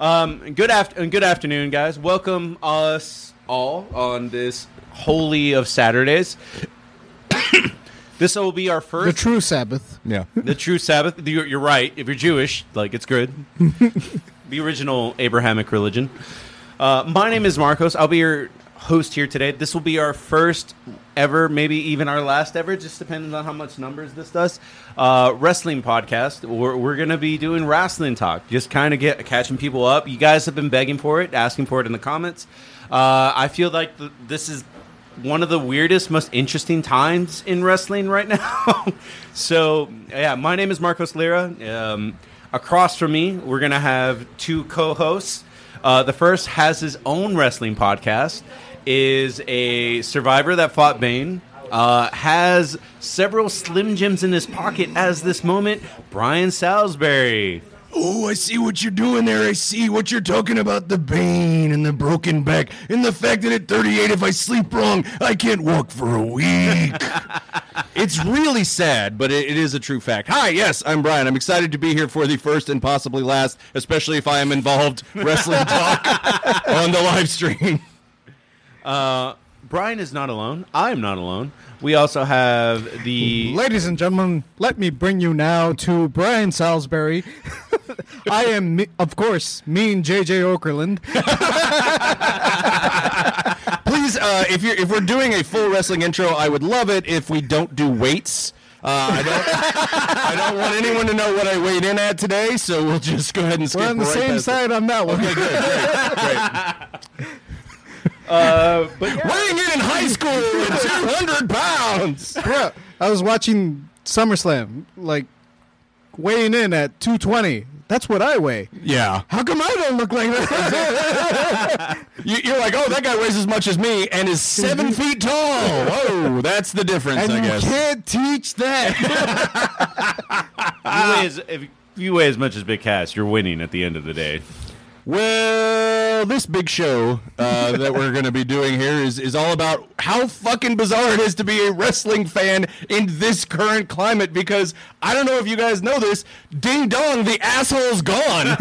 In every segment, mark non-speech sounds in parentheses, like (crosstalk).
Um, good after good afternoon, guys. Welcome us all on this holy of Saturdays. (coughs) this will be our first The first, true Sabbath. Yeah. (laughs) the true Sabbath. You're, you're right. If you're Jewish, like it's good. (laughs) the original Abrahamic religion. Uh, my name is Marcos. I'll be your host here today. This will be our first ever, maybe even our last ever, just depending on how much numbers this does. Uh, wrestling podcast. We're, we're going to be doing wrestling talk, just kind of get catching people up. You guys have been begging for it, asking for it in the comments. Uh, I feel like th- this is one of the weirdest, most interesting times in wrestling right now. (laughs) so, yeah, my name is Marcos Lira. Um, across from me, we're going to have two co hosts. Uh, the first has his own wrestling podcast, is a survivor that fought Bane. Uh, has several Slim Jims in his pocket as this moment. Brian Salisbury. Oh, I see what you're doing there. I see what you're talking about the pain and the broken back and the fact that at 38, if I sleep wrong, I can't walk for a week. (laughs) it's really sad, but it, it is a true fact. Hi, yes, I'm Brian. I'm excited to be here for the first and possibly last, especially if I am involved (laughs) wrestling talk on the live stream. Uh, Brian is not alone. I'm not alone. We also have the Ladies and gentlemen, let me bring you now to Brian Salisbury. (laughs) I am, me- of course, mean JJ Okerlund. (laughs) Please, uh, if you're if we're doing a full wrestling intro, I would love it if we don't do weights. Uh, I don't. I don't want anyone to know what I weighed in at today, so we'll just go ahead and skip We're on the right same past it. side on that one. Okay, good, great, great. (laughs) uh, but yeah. Weighing in in high school (laughs) at 200 pounds. Bruh, I was watching SummerSlam, like weighing in at 220. That's what I weigh. Yeah. How come I don't look like that? (laughs) You, you're like, oh, that guy weighs as much as me and is seven feet tall. Whoa, that's the difference, and I guess. you can't teach that. (laughs) you weigh as, if you weigh as much as Big Cass, you're winning at the end of the day. Well, this big show uh, that we're going to be doing here is, is all about how fucking bizarre it is to be a wrestling fan in this current climate because I don't know if you guys know this. Ding dong, the asshole's gone.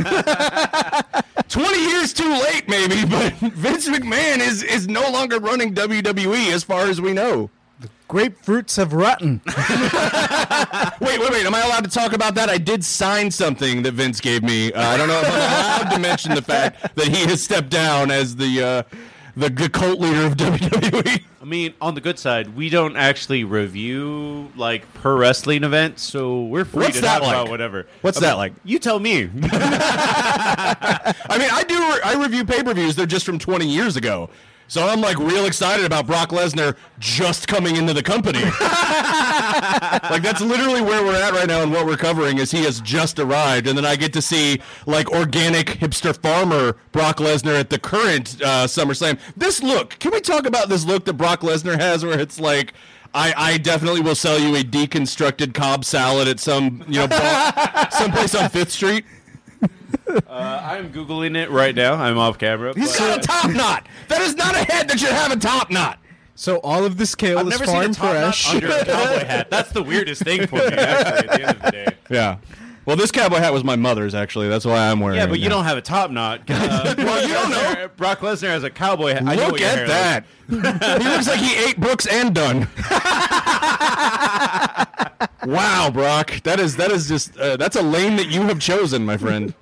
(laughs) 20 years too late, maybe, but Vince McMahon is, is no longer running WWE as far as we know. Grapefruits have rotten. (laughs) Wait, wait, wait. Am I allowed to talk about that? I did sign something that Vince gave me. Uh, I don't know if I'm allowed to mention the fact that he has stepped down as the uh, the, the cult leader of WWE. I mean, on the good side, we don't actually review like per wrestling events, so we're free What's to that talk like? about whatever. What's I mean, that like? You tell me. (laughs) (laughs) I mean, I do. I review pay per views. They're just from 20 years ago. So I'm like real excited about Brock Lesnar just coming into the company. (laughs) like that's literally where we're at right now, and what we're covering is he has just arrived, and then I get to see like organic hipster farmer Brock Lesnar at the current uh, SummerSlam. This look, can we talk about this look that Brock Lesnar has, where it's like. I, I definitely will sell you a deconstructed Cobb salad at some you know bar, (laughs) someplace on Fifth Street. Uh, I'm googling it right now. I'm off camera. He's but- got a top knot. That is not a head that should have a top knot. So all of this kale I've is never seen a farm top knot fresh. under a cowboy hat. That's the weirdest thing for me. Actually, at the end of the day. Yeah. Well, this cowboy hat was my mother's actually. That's why I'm wearing it. Yeah, it. but you now. don't have a top knot. Uh, (laughs) Well, you don't Lesnar- (laughs) Brock Lesnar has a cowboy hat. I know Look what your hair at that. (laughs) he looks like he ate Brooks and Dunn. wow, Brock. That is that is just uh, that's a lane that you have chosen, my friend.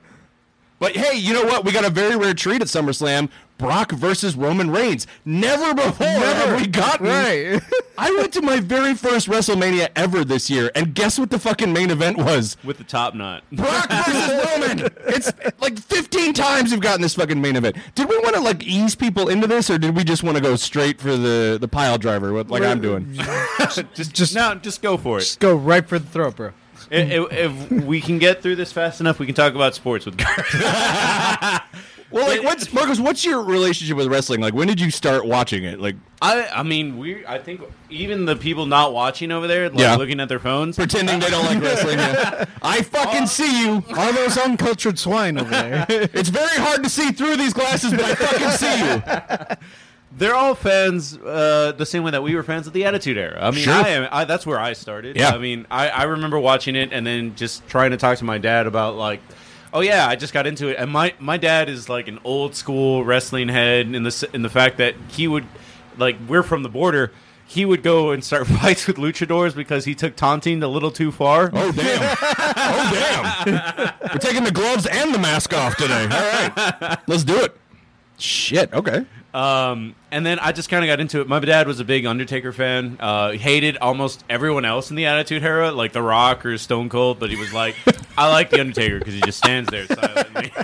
But hey, you know what? We got a very rare treat at SummerSlam. Brock versus Roman Reigns. Never before have we gotten. Right. (laughs) I went to my very first WrestleMania ever this year, and guess what the fucking main event was? with the top knot. Brock versus (laughs) Roman. It's like 15 times we've gotten this fucking main event. Did we want to like ease people into this, or did we just want to go straight for the the pile driver, what- like I'm doing? (laughs) just, just no, just go for it. Just go right for the throat, bro. If, if we can get through this fast enough, we can talk about sports with Garth. (laughs) Well, like, what's Marcos? What's your relationship with wrestling? Like, when did you start watching it? Like, I, I mean, we. I think even the people not watching over there, like Yeah. looking at their phones, pretending they don't like wrestling. yeah. (laughs) I fucking see you. All those uncultured swine over there. (laughs) It's very hard to see through these glasses, but I fucking see you. They're all fans uh, the same way that we were fans of the Attitude Era. I mean, Sure. I am. I, that's where I started. Yeah. I mean, I, I remember watching it and then just trying to talk to my dad about like. Oh yeah, I just got into it, and my my dad is like an old school wrestling head in the in the fact that he would like we're from the border. He would go and start (laughs) fights with luchadors because he took taunting a little too far. Oh damn! (laughs) oh damn! We're taking the gloves and the mask off today. All right, let's do it. Shit. Okay. Um, and then I just kind of got into it. My dad was a big Undertaker fan. Uh, hated almost everyone else in the Attitude Era, like The Rock or Stone Cold, but he was like, I like the Undertaker because he just stands there silently. (laughs)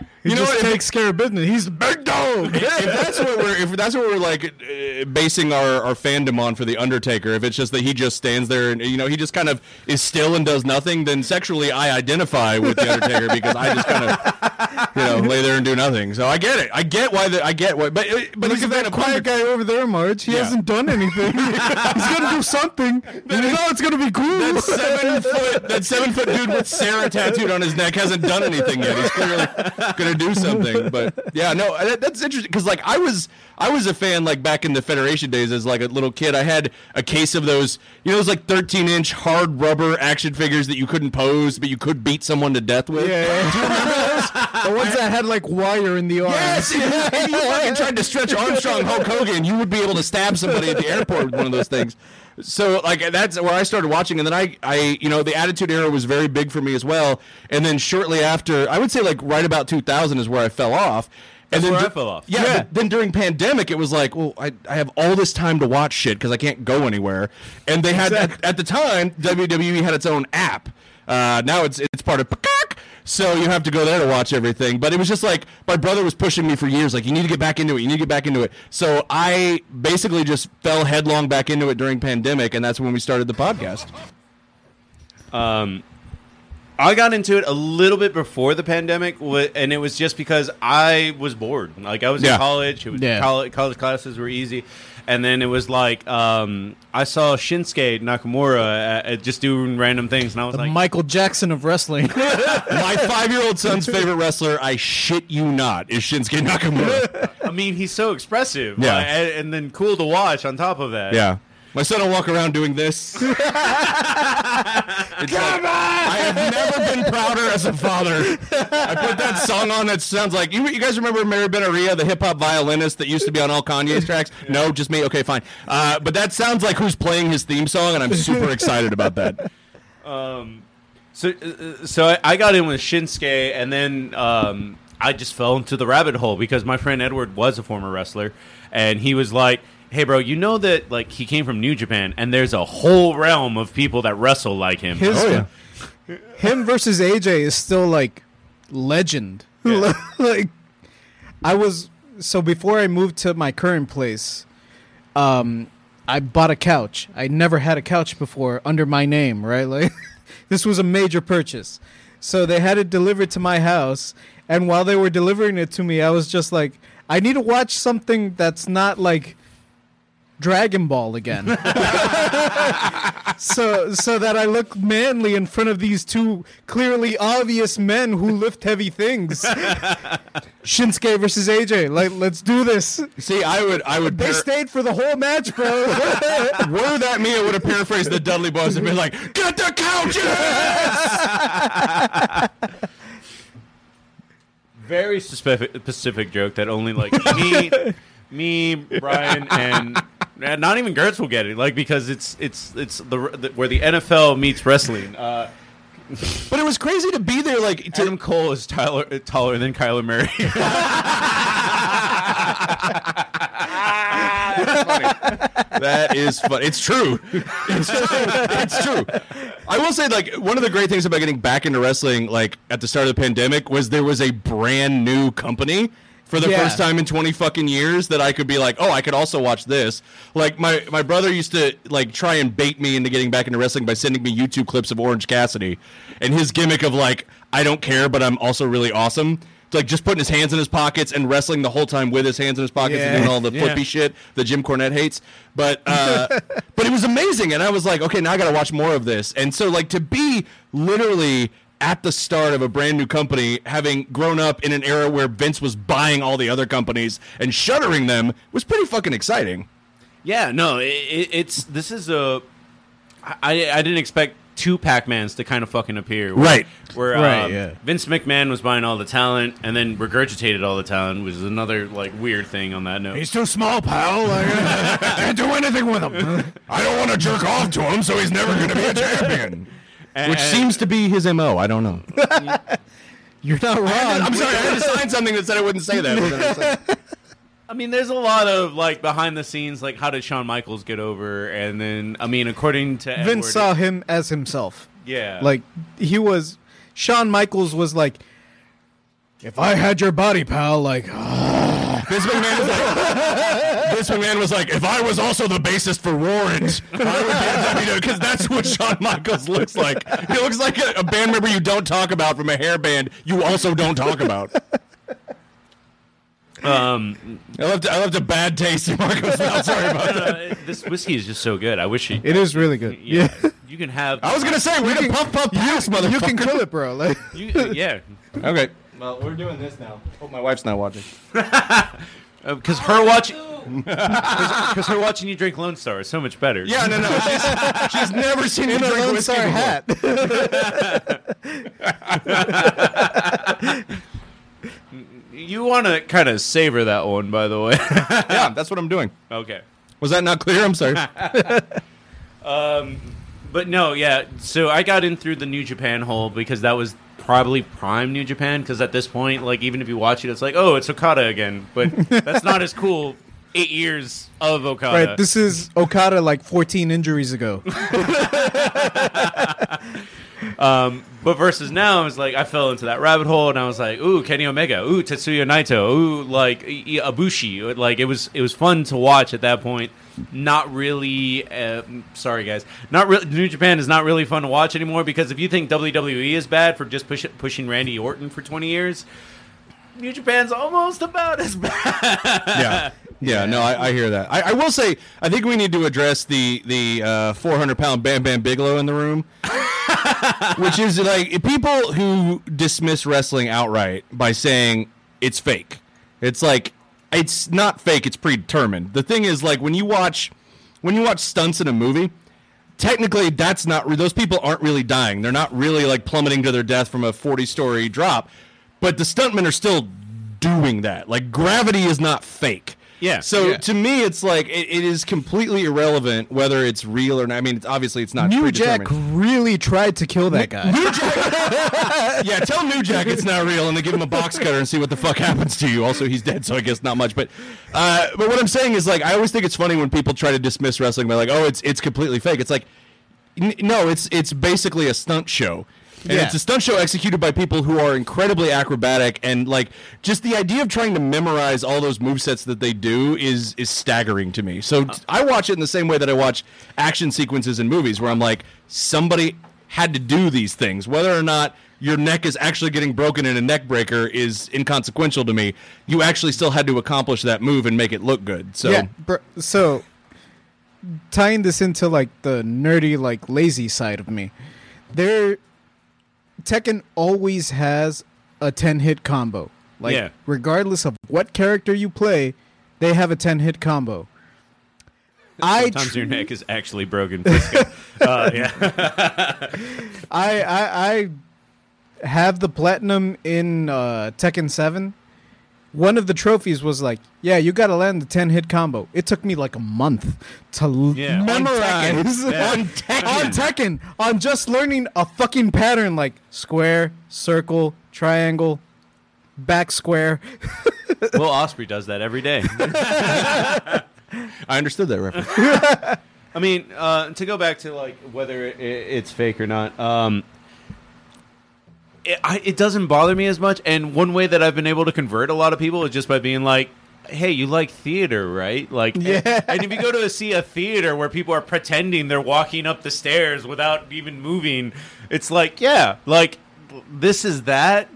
(laughs) He You know just what? If- takes care of business. He's the big dog. if that's what we're if that's what we're like uh, basing our, our fandom on for the Undertaker, if it's just that he just stands there and you know he just kind of is still and does nothing, then sexually I identify with the Undertaker because I just kind of you know lay there and do nothing. So I get it. I get why the I get why, but uh, but Look at that quiet guy over there, Marge. He Yeah. hasn't done anything. (laughs) He's gonna do something. You know it's gonna be cool. That seven foot that seven foot dude with Sarah tattooed on his neck hasn't done anything yet. He's clearly gonna do something. But yeah, no, that, that's interesting because like I was I was a fan like back in the Federation days as like a little kid. I had a case of those you know those like thirteen inch hard rubber action figures that you couldn't pose but you could beat someone to death with. Yeah, yeah. Do you remember those? the ones that had like wire in the arms. Yes, (laughs) if you, fucking tried to stretch Armstrong Hulk Hogan, you would be able to stab somebody at the airport with one of those things. So like that's where I started watching, and then I, I, you know, the Attitude Era was very big for me as well. And then shortly after, I would say like right about 2000 is where I fell off. And That's then where I fell off. Yeah, Yeah. But then during pandemic, it was like, well, I, I have all this time to watch shit because I can't go anywhere. And they had at, at the time WWE had its own app. Uh, now it's it's part of Peacock, so you have to go there to watch everything. But it was just like my brother was pushing me for years, like you need to get back into it, you need to get back into it. So I basically just fell headlong back into it during pandemic, and that's when we started the podcast. Um, I got into it a little bit before the pandemic, and it was just because I was bored. Like I was Yeah. in college, it was Yeah. college, college classes were easy, and then it was like um, I saw Shinsuke Nakamura uh, uh, just doing random things, and I was The like, Michael Jackson of wrestling. (laughs) my five-year-old son's (laughs) favorite wrestler, I shit you not, is Shinsuke Nakamura. I mean, he's so expressive, Yeah. like, and, and then cool to watch. On top of that, Yeah. My son will walk around doing this. (laughs) It's like, I have never been prouder as a father. I put that (laughs) song on that sounds like you, you guys remember Miri Ben-Ari, the hip hop violinist that used to be on all Kanye's tracks? No, just me. Okay, fine. Uh, but that sounds like who's playing his theme song, and I'm super (laughs) excited about that. Um, So, uh, so I, I got in with Shinsuke, and then um, I just fell into the rabbit hole because my friend Edward was a former wrestler, and he was like, "Hey, bro, you know that like he came from New Japan, and there's a whole realm of people that wrestle like him." His, Oh, yeah. (laughs) him versus AJ is still like legend. (laughs) Yeah. like I was so before I moved to my current place, um, I bought a couch. I never had a couch before under my name, right? (laughs) Like this was a major purchase. So they had it delivered to my house, and while they were delivering it to me, I was just like, I need to watch something that's not like Dragon Ball again. so so that I look manly in front of these two clearly obvious men who lift heavy things. Shinsuke versus AJ. Like let's do this. See, I would, I would. They par- stayed for the whole match, bro. (laughs) were that me, I would have paraphrased the Dudley Boys and been like, "Get the couches!" Very specific, specific joke that only like me, me, Brian, and. Not even Gertz will get it, like because it's it's it's the, the where the NFL meets wrestling. Uh, But it was crazy to be there, like to Adam Cole is Tyler, taller than Kyler Murray. (laughs) That is fun. It's true. It's true. It's true. I will say, like, one of the great things about getting back into wrestling, like at the start of the pandemic, was there was a brand new company for the Yeah. first time in twenty fucking years that I could be like, oh, I could also watch this. Like my my brother used to like try and bait me into getting back into wrestling by sending me YouTube clips of Orange Cassidy, and his gimmick of like, I don't care, but I'm also really awesome. It's like just putting his hands in his pockets and wrestling the whole time with his hands in his pockets and doing all the Yeah. flippy shit that Jim Cornette hates. But uh, (laughs) but it was amazing, and I was like, okay, now I got to watch more of this. And so like to be literally at the start of a brand new company, having grown up in an era where Vince was buying all the other companies and shuttering them, was pretty fucking exciting. Yeah, no, it, it, it's this is a. I I didn't expect two Pac-Mans to kind of fucking appear. Right. Where Right, um, yeah. Vince McMahon was buying all the talent and then regurgitated all the talent, which is another like weird thing on that note. He's too small, pal. (laughs) Like, can't do anything with him. I don't want to jerk off to him, so he's never going to be a champion. And- Which seems to be his mo. I don't know. (laughs) You're not wrong. I'm sorry. I had to sign something that said I wouldn't say that. I mean, there's a lot of like behind the scenes, like how did Shawn Michaels get over, and then I mean, according to Vince Edward, saw him as himself. yeah, Like he was Shawn Michaels was like if I had your body, pal, like (laughs) Vince McMahon was like, Vince McMahon was like, if I was also the bassist for Warrant, I would be because that's what Shawn Michaels looks like. He looks like a, a band member you don't talk about from a hair band you also don't talk about. um, I left I left a bad taste in Marco's mouth. Sorry (laughs) about that. uh, this whiskey is just so good. I wish it. it is really good. yeah, Yeah. you can have. I was gonna say we can puff puff pass, motherfucker. You can kill it, bro. Like You, yeah, Okay. Well, we're doing this now. Hope my wife's not watching. (laughs) because Uh, her watching, (laughs) because her watching you drink Lone Star is so much better. Yeah, no, no. (laughs) She's, she's never seen me in a drink Lone Star hat. (laughs) you want to kind of savor that one, by the way. Yeah, that's what I'm doing. okay. Was that not clear? I'm sorry. um, But no, yeah. So I got in through the New Japan hole because that was probably prime New Japan. Because at this point, like even if you watch it, it's like, oh, it's Okada again. But that's not as cool. Eight years of Okada. Right. This is Okada like 14 injuries ago. (laughs) um, but versus now, it's like I fell into that rabbit hole, and I was like, ooh, Kenny Omega, ooh, Tetsuya Naito, ooh, like I- I- Ibushi. Like it was, it was fun to watch at that point. Not really. Uh, sorry, guys. Not really. New Japan is not really fun to watch anymore because if you think WWE is bad for just push, pushing Randy Orton for twenty years, New Japan's almost about as bad. yeah. Yeah, no, I, I hear that. I, I will say, I think we need to address the the uh, 400 pound Bam Bam Bigelow in the room, (laughs) which is like people who dismiss wrestling outright by saying it's fake. It's like it's not fake; it's predetermined. The thing is, like when you watch when you watch stunts in a movie, technically that's not re- those people aren't really dying. They're not really like plummeting to their death from a 40 story drop, but the stuntmen are still doing that. Like gravity is not fake. Yeah. So Yeah. to me, it's like it, it is completely irrelevant whether it's real or not. I mean, it's, obviously it's not. New Jack really tried to kill that guy. New Jack. (laughs) yeah, tell New Jack it's not real, and then give him a box cutter and see what the fuck happens to you. Also, he's dead, so I guess not much. But, uh, but what I'm saying is, like, I always think it's funny when people try to dismiss wrestling by like, oh, it's it's completely fake. It's like, n- no, it's it's basically a stunt show. And Yeah. it's a stunt show executed by people who are incredibly acrobatic and like just the idea of trying to memorize all those movesets that they do is is staggering to me. So I watch it in the same way that I watch action sequences in movies where I'm like somebody had to do these things whether or not your neck is actually getting broken in a neck breaker is inconsequential to me. You actually still had to accomplish that move and make it look good. So Yeah. Br- so tying this into like the nerdy, like lazy side of me, there Tekken always has a ten hit combo. Like Yeah. regardless of what character you play, they have a ten hit combo. I Sometimes tr- your neck is actually broken. (laughs) Uh, yeah. (laughs) I, I I have the platinum in uh, Tekken Seven. One of the trophies was like, yeah, you got to land the ten hit combo. It took me like a month to l- Yeah, on memorize Yeah. (laughs) on Tekken. on Tekken on just learning a fucking pattern like square, circle, triangle, back square. (laughs) Will Ospreay does that every day. (laughs) I understood that reference. I mean, uh, to go back to like whether it, it's fake or not, um, it, I, it doesn't bother me as much. And one way that I've been able to convert a lot of people is just by being like, "Hey, you like theater, right?" Like, Yeah. And, and if you go to see a theater where people are pretending they're walking up the stairs without even moving, it's like, yeah, like this is that.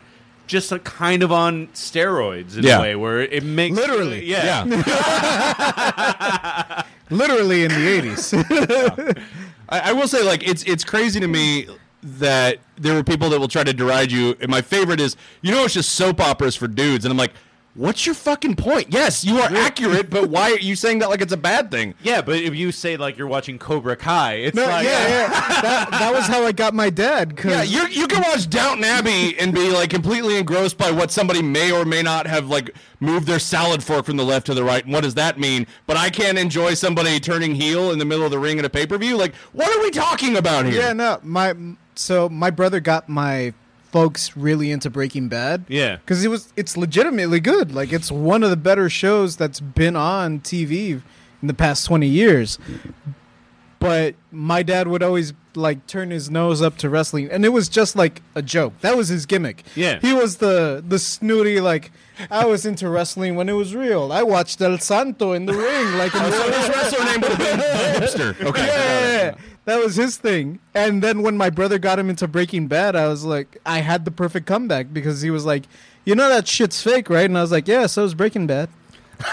Just a kind of on steroids in Yeah. a way where it makes Literally. yeah. (laughs) Literally in the eighties. (laughs) I, I will say, like, it's it's crazy to me that there were people that will try to deride you. And my favorite is, you know, it's just soap operas for dudes. And I'm like, What's your fucking point? Yes, you are accurate, but why are you saying that like it's a bad thing? Yeah, but if you say like you're watching Cobra Kai, it's No, like yeah, yeah. (laughs) That, that was how I got my dad. Cause Yeah, you you can watch Downton Abbey and be like completely engrossed by what somebody may or may not have like moved their salad fork from the left to the right. And what does that mean? But I can't enjoy somebody turning heel in the middle of the ring in a pay per view. Like, what are we talking about here? Yeah, no, my so my brother got my folks really into Breaking Bad. Yeah. because it was it's legitimately good. Like it's one of the better shows that's been on TV in the past twenty years. But my dad would always like turn his nose up to wrestling, and it was just like a joke. That was his gimmick. Yeah. he was the the snooty like. I was into wrestling when it was real. I watched El Santo in the ring, like in Oh, the so his wrestler name would have been the hipster. (laughs) Okay. yeah, yeah, yeah. That was his thing. And then when my brother got him into Breaking Bad, I was like, I had the perfect comeback because he was like, you know that shit's fake, right? And I was like, yeah, so is Breaking Bad. (laughs)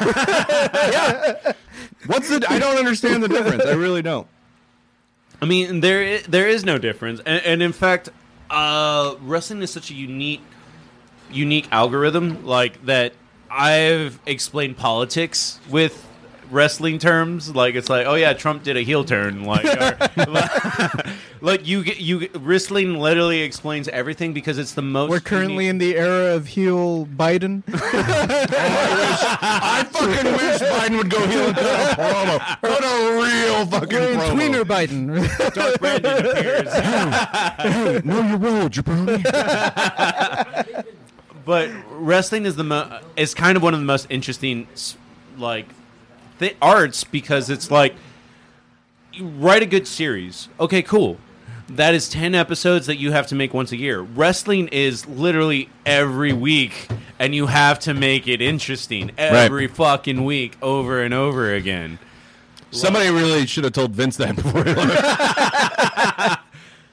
What's the? I don't understand the difference. I really don't. I mean, there there is no difference, and, and in fact, uh, wrestling is such a unique unique algorithm, like that. I've explained politics with wrestling terms, like it's like, oh yeah, Trump did a heel turn, like, or, (laughs) (laughs) like you get you wrestling literally explains everything because it's the most. We're currently in the era of heel Biden. (laughs) I fucking wish Biden would go heel and cut a promo. Cut a real fucking We're in promo. tweener Biden. Dark Brandon appears. Hey, know your role, jabroni. but wrestling is the mo- is kind of one of the most interesting like th- arts because it's like you write a good series. Okay cool. That is 10 episodes that you have to make once a year. Wrestling is literally every week and you have to make it interesting every fucking week over and over again. Somebody really should have told Vince that (laughs) before. he left.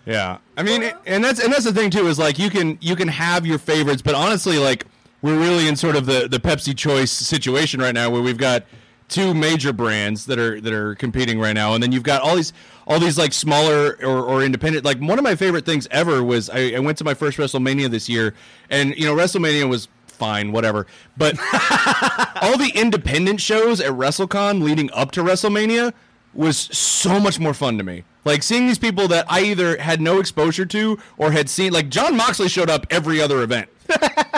yeah, I mean, and that's and that's the thing too is like you can you can have your favorites, but honestly, like we're really in sort of the the Pepsi choice situation right now, where we've got two major brands that are that are competing right now, and then you've got all these all these like smaller or, or independent. Like one of my favorite things ever was I, I went to my first WrestleMania this year, and you know WrestleMania was fine, whatever, but (laughs) all the independent shows at WrestleCon leading up to WrestleMania was so much more fun to me. Like seeing these people that I either had no exposure to or had seen. Like Jon Moxley showed up every other event. (laughs)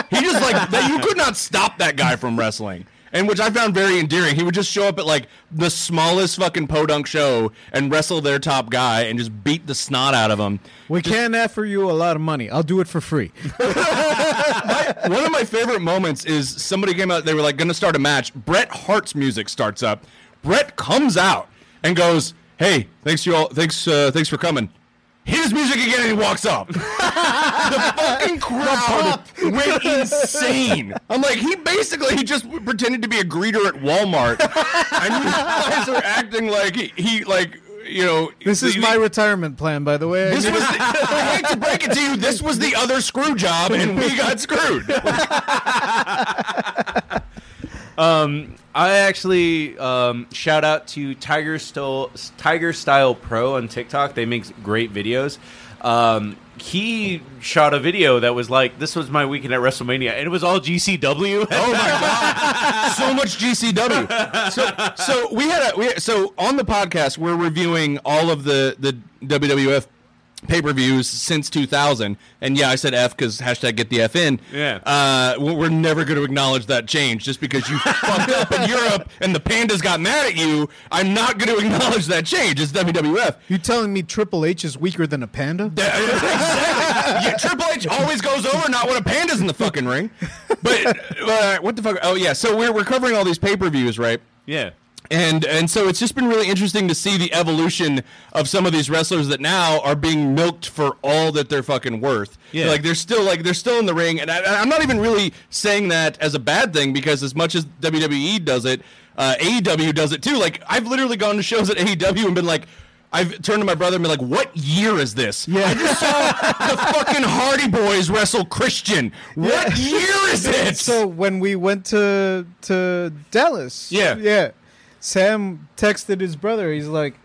he just like that. You could not stop that guy from wrestling. And which I found very endearing. He would just show up at like the smallest fucking podunk show and wrestle their top guy and just beat the snot out of him. we can't offer you a lot of money. I'll do it for free. (laughs) One of my favorite moments is somebody came out. They were like going to start a match. Bret Hart's music starts up. Bret comes out and goes, "Hey, thanks you all. Thanks, uh, thanks for coming." His music again, and he walks up. (laughs) the fucking crowd went insane. (laughs) I'm like, he basically he just pretended to be a greeter at Walmart, and you guys are acting like he, he like you know. This is the- my retirement plan, by the way. This was. The, I hate to break it to you. This was the other screw job, and we got screwed. (laughs) I actually um, shout out to Tiger Style Tiger Style Pro on TikTok. They make great videos. Um, he shot a video that was like, "This was my weekend at WrestleMania," and it was all GCW. Oh my god, (laughs) so much GCW. So, so we had a we so on the podcast we're reviewing all of the the WWF pay per views since 2000, and yeah, I said F because hashtag get the F in. Yeah. uh, we're we're never going to acknowledge that change just because you (laughs) fucked up in Europe and the pandas got mad at you. I'm not going to acknowledge that change. It's WWF. you telling me Triple H is weaker than a panda? exactly. (laughs) Yeah, Triple H always goes over not when a panda's in the fucking ring. But uh, what the fuck? Oh yeah, so we're we're covering all these pay per views, right? yeah. And and so it's just been really interesting to see the evolution of some of these wrestlers that now are being milked for all that they're fucking worth. Yeah. like they're still like they're still in the ring, and I, I'm not even really saying that as a bad thing because as much as WWE does it, uh, AEW does it too. Like I've literally gone to shows at AEW and been like. I've turned to my brother and been like, "What year is this?" Yeah. I just saw the fucking Hardy Boys wrestle Christian. What year is it? So when we went to to Dallas, Yeah. yeah, Sam texted his brother. He's like,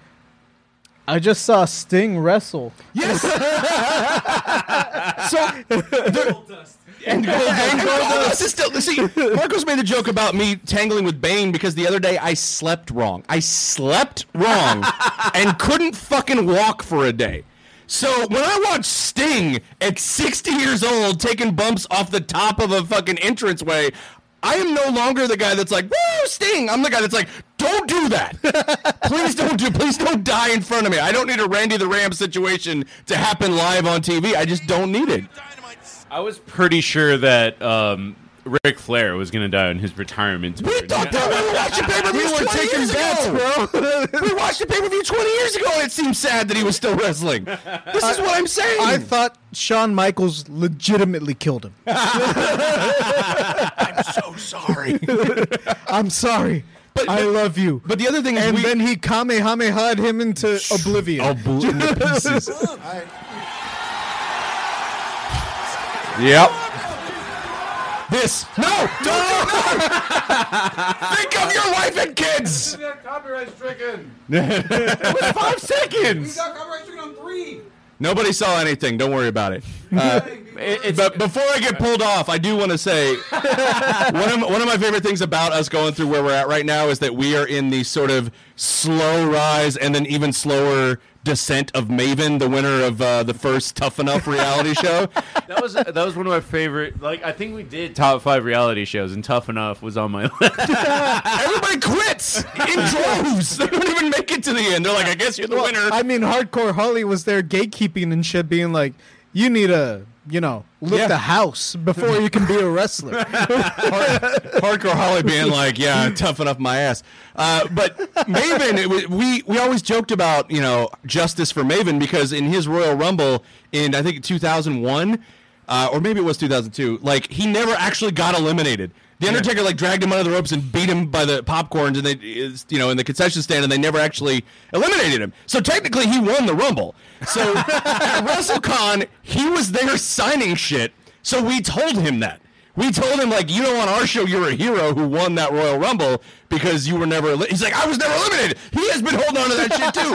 "I just saw Sting wrestle." Yes. (laughs) so, there- and Gold, and Goldust is still. See, Marcos made the joke about me tangling with Bane because the other day I slept wrong. I slept wrong (laughs) and couldn't fucking walk for a day. So when I watch Sting at 60 years old taking bumps off the top of a fucking entranceway, I am no longer the guy that's like, "Woo, Sting!" I'm the guy that's like, "Don't do that. (laughs) please don't do. Please don't die in front of me. I don't need a Randy the Ram situation to happen live on TV. I just don't need it." I was pretty sure that um, Ric Flair was going to die on his retirement tour. We thought that we were watching pay per view. We were taking bets, bro. we watched the pay per view 20 years ago, and it seemed sad that he was still wrestling. This is what I'm saying. I thought Shawn Michaels legitimately killed him. (laughs) (laughs) I'm (laughs) so sorry. (laughs) I'm sorry. But- I but- love you. But the other thing is, and we, then he kamehameha'd him into oblivion. Oh, boo- (laughs) Yep. This. No! Don't do that! Think of your wife and kids! Copyright stricken. Five seconds! We got copyright stricken on three. Nobody saw anything. Don't worry about it. (laughs) Uh, It- but before I get pulled off, I do want to say (laughs) one of one of my favorite things about us going through where we're at right now is that we are in the sort of slow rise and then even slower descent of Maven, the winner of uh, the first Tough Enough reality (laughs) show. that was that was one of my favorite. Like I think we did top five reality shows, and Tough Enough was on my (laughs) list. Everybody quits in droves. They don't even make it to the end. They're like, I guess you're the winner. I mean, Hardcore Holly was there gatekeeping and shit, being like, you need to, you know, lift Yeah. the house before you can be a wrestler. (laughs) Hardcore Holly being like, "Yeah, (laughs) tough enough my ass." Uh, but Maven, was, we we always joked about you know justice for Maven because in his Royal Rumble in I think 2001 uh, or maybe it was 2002, like he never actually got eliminated. The Undertaker like dragged him under the ropes and beat him by the popcorns, and they, is- you know, in the concession stand, and they never actually eliminated him. So technically, he won the Rumble. So (laughs) at WrestleCon, he was there signing shit. So we told him that. We told him like, you know, on our show, you're a hero who won that Royal Rumble because you were never. Eli-. He's like, I was never eliminated. He has been holding on to that shit too.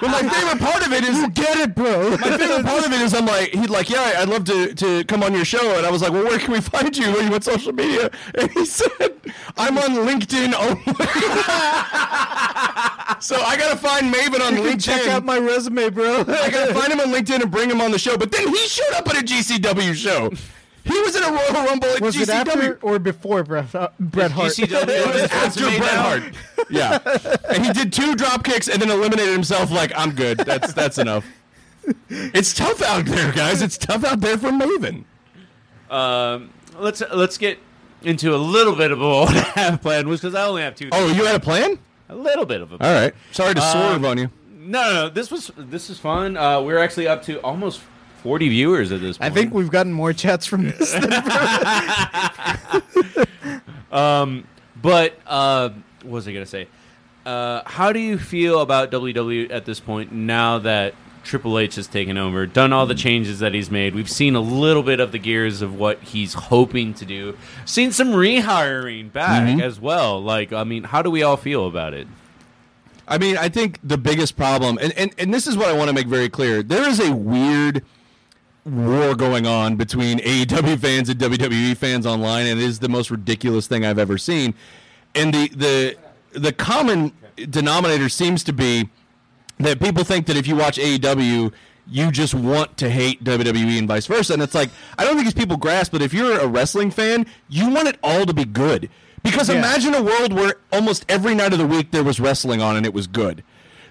but my favorite part of it is, Get it, bro. my favorite part of it is I'm like, he'd like, yeah, I'd love to, to come on your show. And I was like, well, where can we find you? Are you on social media? And he said, I'm on LinkedIn only. (laughs) so I got to find Maven on LinkedIn. Check out my resume, bro. I got to find him on LinkedIn and bring him on the show. But then he showed up at a GCW show. He was in a Royal Rumble at was GCW. it after or before Bret, uh, Bret Hart? GCW It was after Bret. Hart. Yeah, and he did two drop kicks and then eliminated himself. Like I'm good. That's that's enough. It's tough out there, guys. It's tough out there for Maven. Um, let's let's get into a little bit of (laughs) what I have planned, was because I only have two. Oh, you had a plan? a little bit of a. Plan. All right. Sorry to swerve Um, on you. No, no, no. This was this is fun. Uh, we're actually up to almost forty viewers at this point. I think we've gotten more chats from this. Than (laughs) But uh, what was I gonna say? Uh, how do you feel about WWE at this point now that Triple H has taken over, done all the changes that he's made? We've seen a little bit of the gears of what he's hoping to do. Seen some rehiring back as well. Like, I mean, how do we all feel about it? I mean, I think the biggest problem, and, and, and this is what I want to make very clear there is a weird war going on between (laughs) AEW fans and WWE fans online, and it is the most ridiculous thing I've ever seen. And the, the, the common denominator seems to be that people think that if you watch AEW, you just want to hate WWE and vice versa. And it's like, I don't think these people grasp, but if you're a wrestling fan, you want it all to be good. Because Yeah. imagine a world where almost every night of the week there was wrestling on and it was good.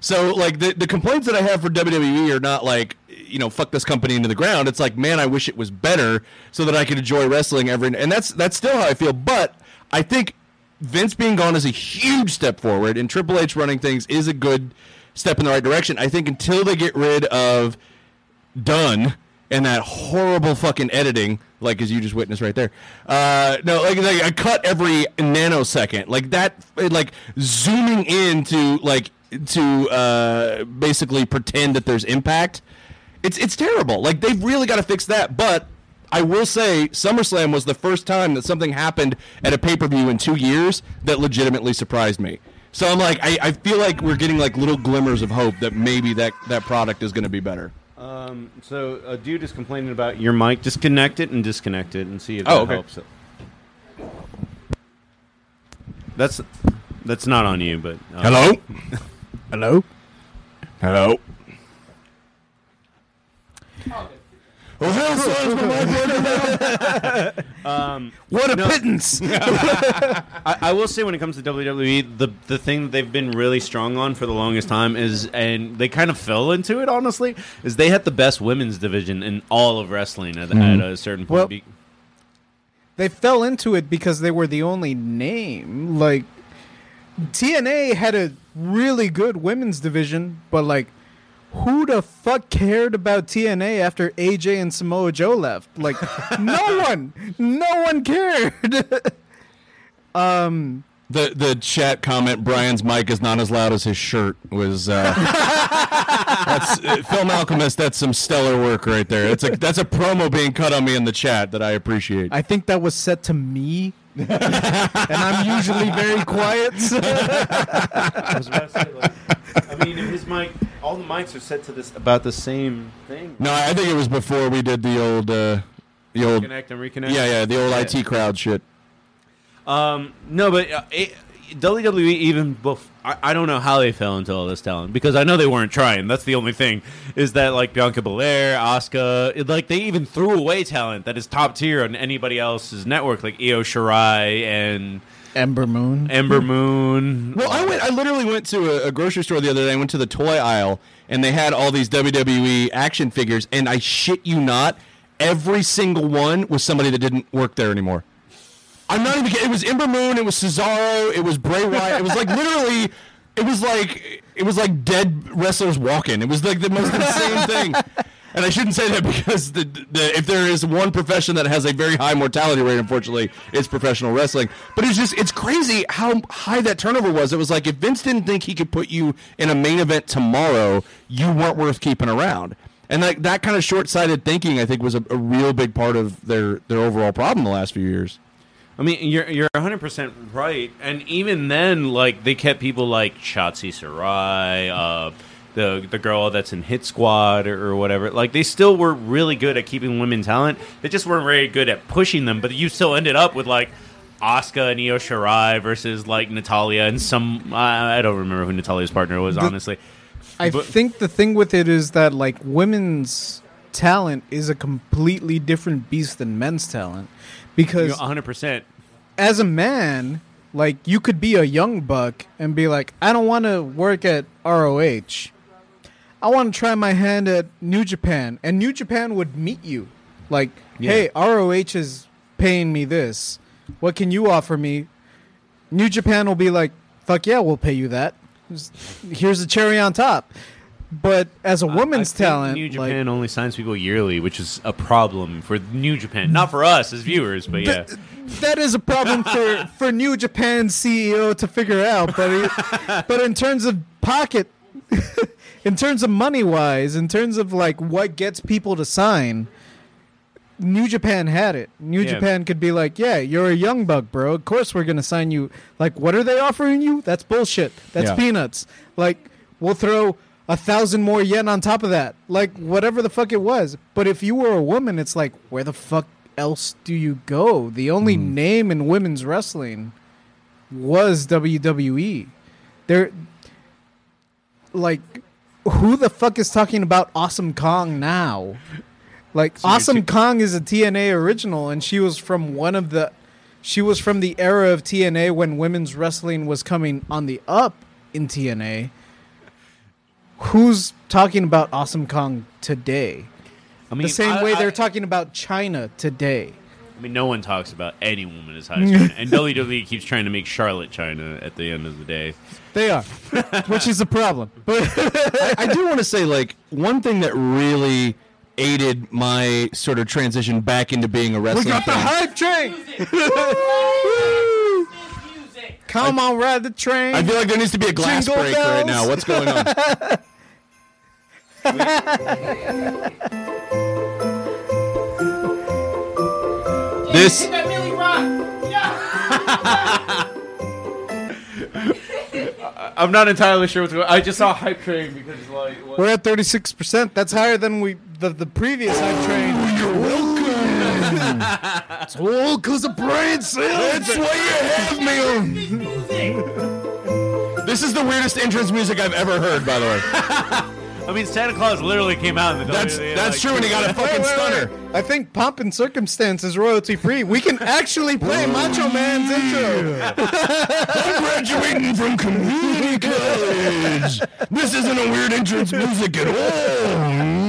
So, like, the, the complaints that I have for WWE are not like, you know, fuck this company into the ground. It's like, man, I wish it was better so that I could enjoy wrestling every. And that's that's still how I feel. But I think Vince being gone is a huge step forward, and Triple H running things is a good step in the right direction. I think until they get rid of Dunn and that horrible fucking editing, like as you just witnessed right there. Uh, no, like, like I cut every nanosecond, like that, like zooming in to like to uh, basically pretend that there's impact. It's it's terrible. Like they've really got to fix that, but. I will say SummerSlam was the first time that something happened at a pay per view in two years that legitimately surprised me. So I'm like, I, I feel like we're getting like little glimmers of hope that maybe that, that product is going to be better. Um, so a dude is complaining about your mic. Disconnect it and disconnect it and see if Oh, that okay. helps. That's that's not on you, but uh, Hello? (laughs) Hello. Hello? Oh, hell, son, is my mic working? (laughs) Um, what a pittance! (laughs) I, I will say when it comes to WWE, the the thing that they've been really strong on for the longest time is, and they kind of fell into it honestly, is they had the best women's division in all of wrestling at, mm-hmm. at a certain point. Well- Be- they fell into it because they were the only name. Like TNA had a really good women's division, but like who the fuck cared about TNA after AJ and Samoa Joe left? Like (laughs) no one. No one cared. (laughs) um The the chat comment Brian's mic is not as loud as his shirt was uh, (laughs) that's uh, Phil Malcolmist that's some stellar work right there. It's a that's a promo being cut on me in the chat that I appreciate. I think that was set to me. And I'm usually very quiet. so- (laughs) I was about to say, like, I mean, his mic, all the mics are set to this about the same thing. no, I think it was before we did the old uh, the old Connect and reconnect. yeah yeah the old Yeah. IT crowd shit. Um, no, but uh, it, WWE even bef- I, I don't know how they fell into all this talent because I know they weren't trying. That's the only thing is that like Bianca Belair, Asuka, it, like they even threw away talent that is top tier on anybody else's network, like Io Shirai and Ember Moon. Ember Moon. Well, I went. I literally went to a, a grocery store the other day. I went to the toy aisle, and they had all these WWE action figures. And I shit you not, every single one was somebody that didn't work there anymore. I'm not even. It was Ember Moon. It was Cesaro. It was Bray Wyatt. It was like literally. It was like it was like dead wrestlers walking. It was like the most insane thing. And I shouldn't say that because the, the if there is one profession that has a very high mortality rate, unfortunately, it's professional wrestling. But it's just it's crazy how high that turnover was. It was like if Vince didn't think he could put you in a main event tomorrow, you weren't worth keeping around. And that that kind of short sighted thinking, I think, was a, a real big part of their their overall problem the last few years. I mean, you're you're 100 percent right, and even then, like they kept people like Shotzi Sarai, uh, the the girl that's in Hit Squad or, or whatever. Like they still were really good at keeping women talent. They just weren't very good at pushing them. But you still ended up with like Asuka and Io Shirai versus like Natalya and some I I don't remember who Natalya's partner was. honestly, I But- think the thing with it is that like women's talent is a completely different beast than men's talent because 100 percent. As a man like you could be a young buck and be like I don't want to work at ROH. I want to try my hand at New Japan and New Japan would meet you. Like, Yeah. "Hey, ROH is paying me this. What can you offer me?" New Japan will be like, "Fuck yeah, we'll pay you that." Here's the cherry on top. But as a woman's talent, New like, Japan only signs people yearly, which is a problem for New Japan, not for us as viewers, but yeah. Th- that is a problem for (laughs) for New Japan's CEO to figure out. But (laughs) but in terms of pocket, (laughs) in terms of money wise, in terms of like what gets people to sign, New Japan had it. New Yeah. Japan could be like, yeah, you're a young buck, bro. Of course we're gonna sign you. Like, what are they offering you? That's bullshit. That's Yeah. peanuts. Like, we'll throw. A thousand more yen on top of that, like whatever the fuck it was. But if you were a woman, it's like, where the fuck else do you go? The only hmm. name in women's wrestling was WWE. There, like, who the fuck is talking about Awesome Kong now? Like, So Awesome too- Kong is a TNA original, and she was from one of the. She was from the era of TNA when women's wrestling was coming on the up in TNA. Who's talking about Awesome Kong today? I mean, the same I- way I- they're talking about Chyna today. I mean, no one talks about any woman as high as Chyna, and (laughs) WWE keeps trying to make Charlotte Chyna at the end of the day. They are, which is a problem. (laughs) But I, I do want to say, like, one thing that really aided my sort of transition back into being a wrestling fan. hype train. (laughs) Come on, ride the train. I feel like there needs to be a glass Jingle break right now. What's going on? This (laughs) I'm not entirely sure what's going. on. I just saw hype train because like what- We're at 36%. That's higher than we the, the previous hype train. You're welcome. it's all because of brain cells. That's why you have me. This is the weirdest entrance music I've ever heard, by the way. (laughs) I mean, Santa Claus literally came out in the That's WWE, that's like, true, and he got a (laughs) fucking Wait, wait, stunner. wait. I think Pomp and Circumstance is royalty free. We can actually play (laughs) Macho Man's intro. I'm graduating from community college. This isn't a weird entrance music at all.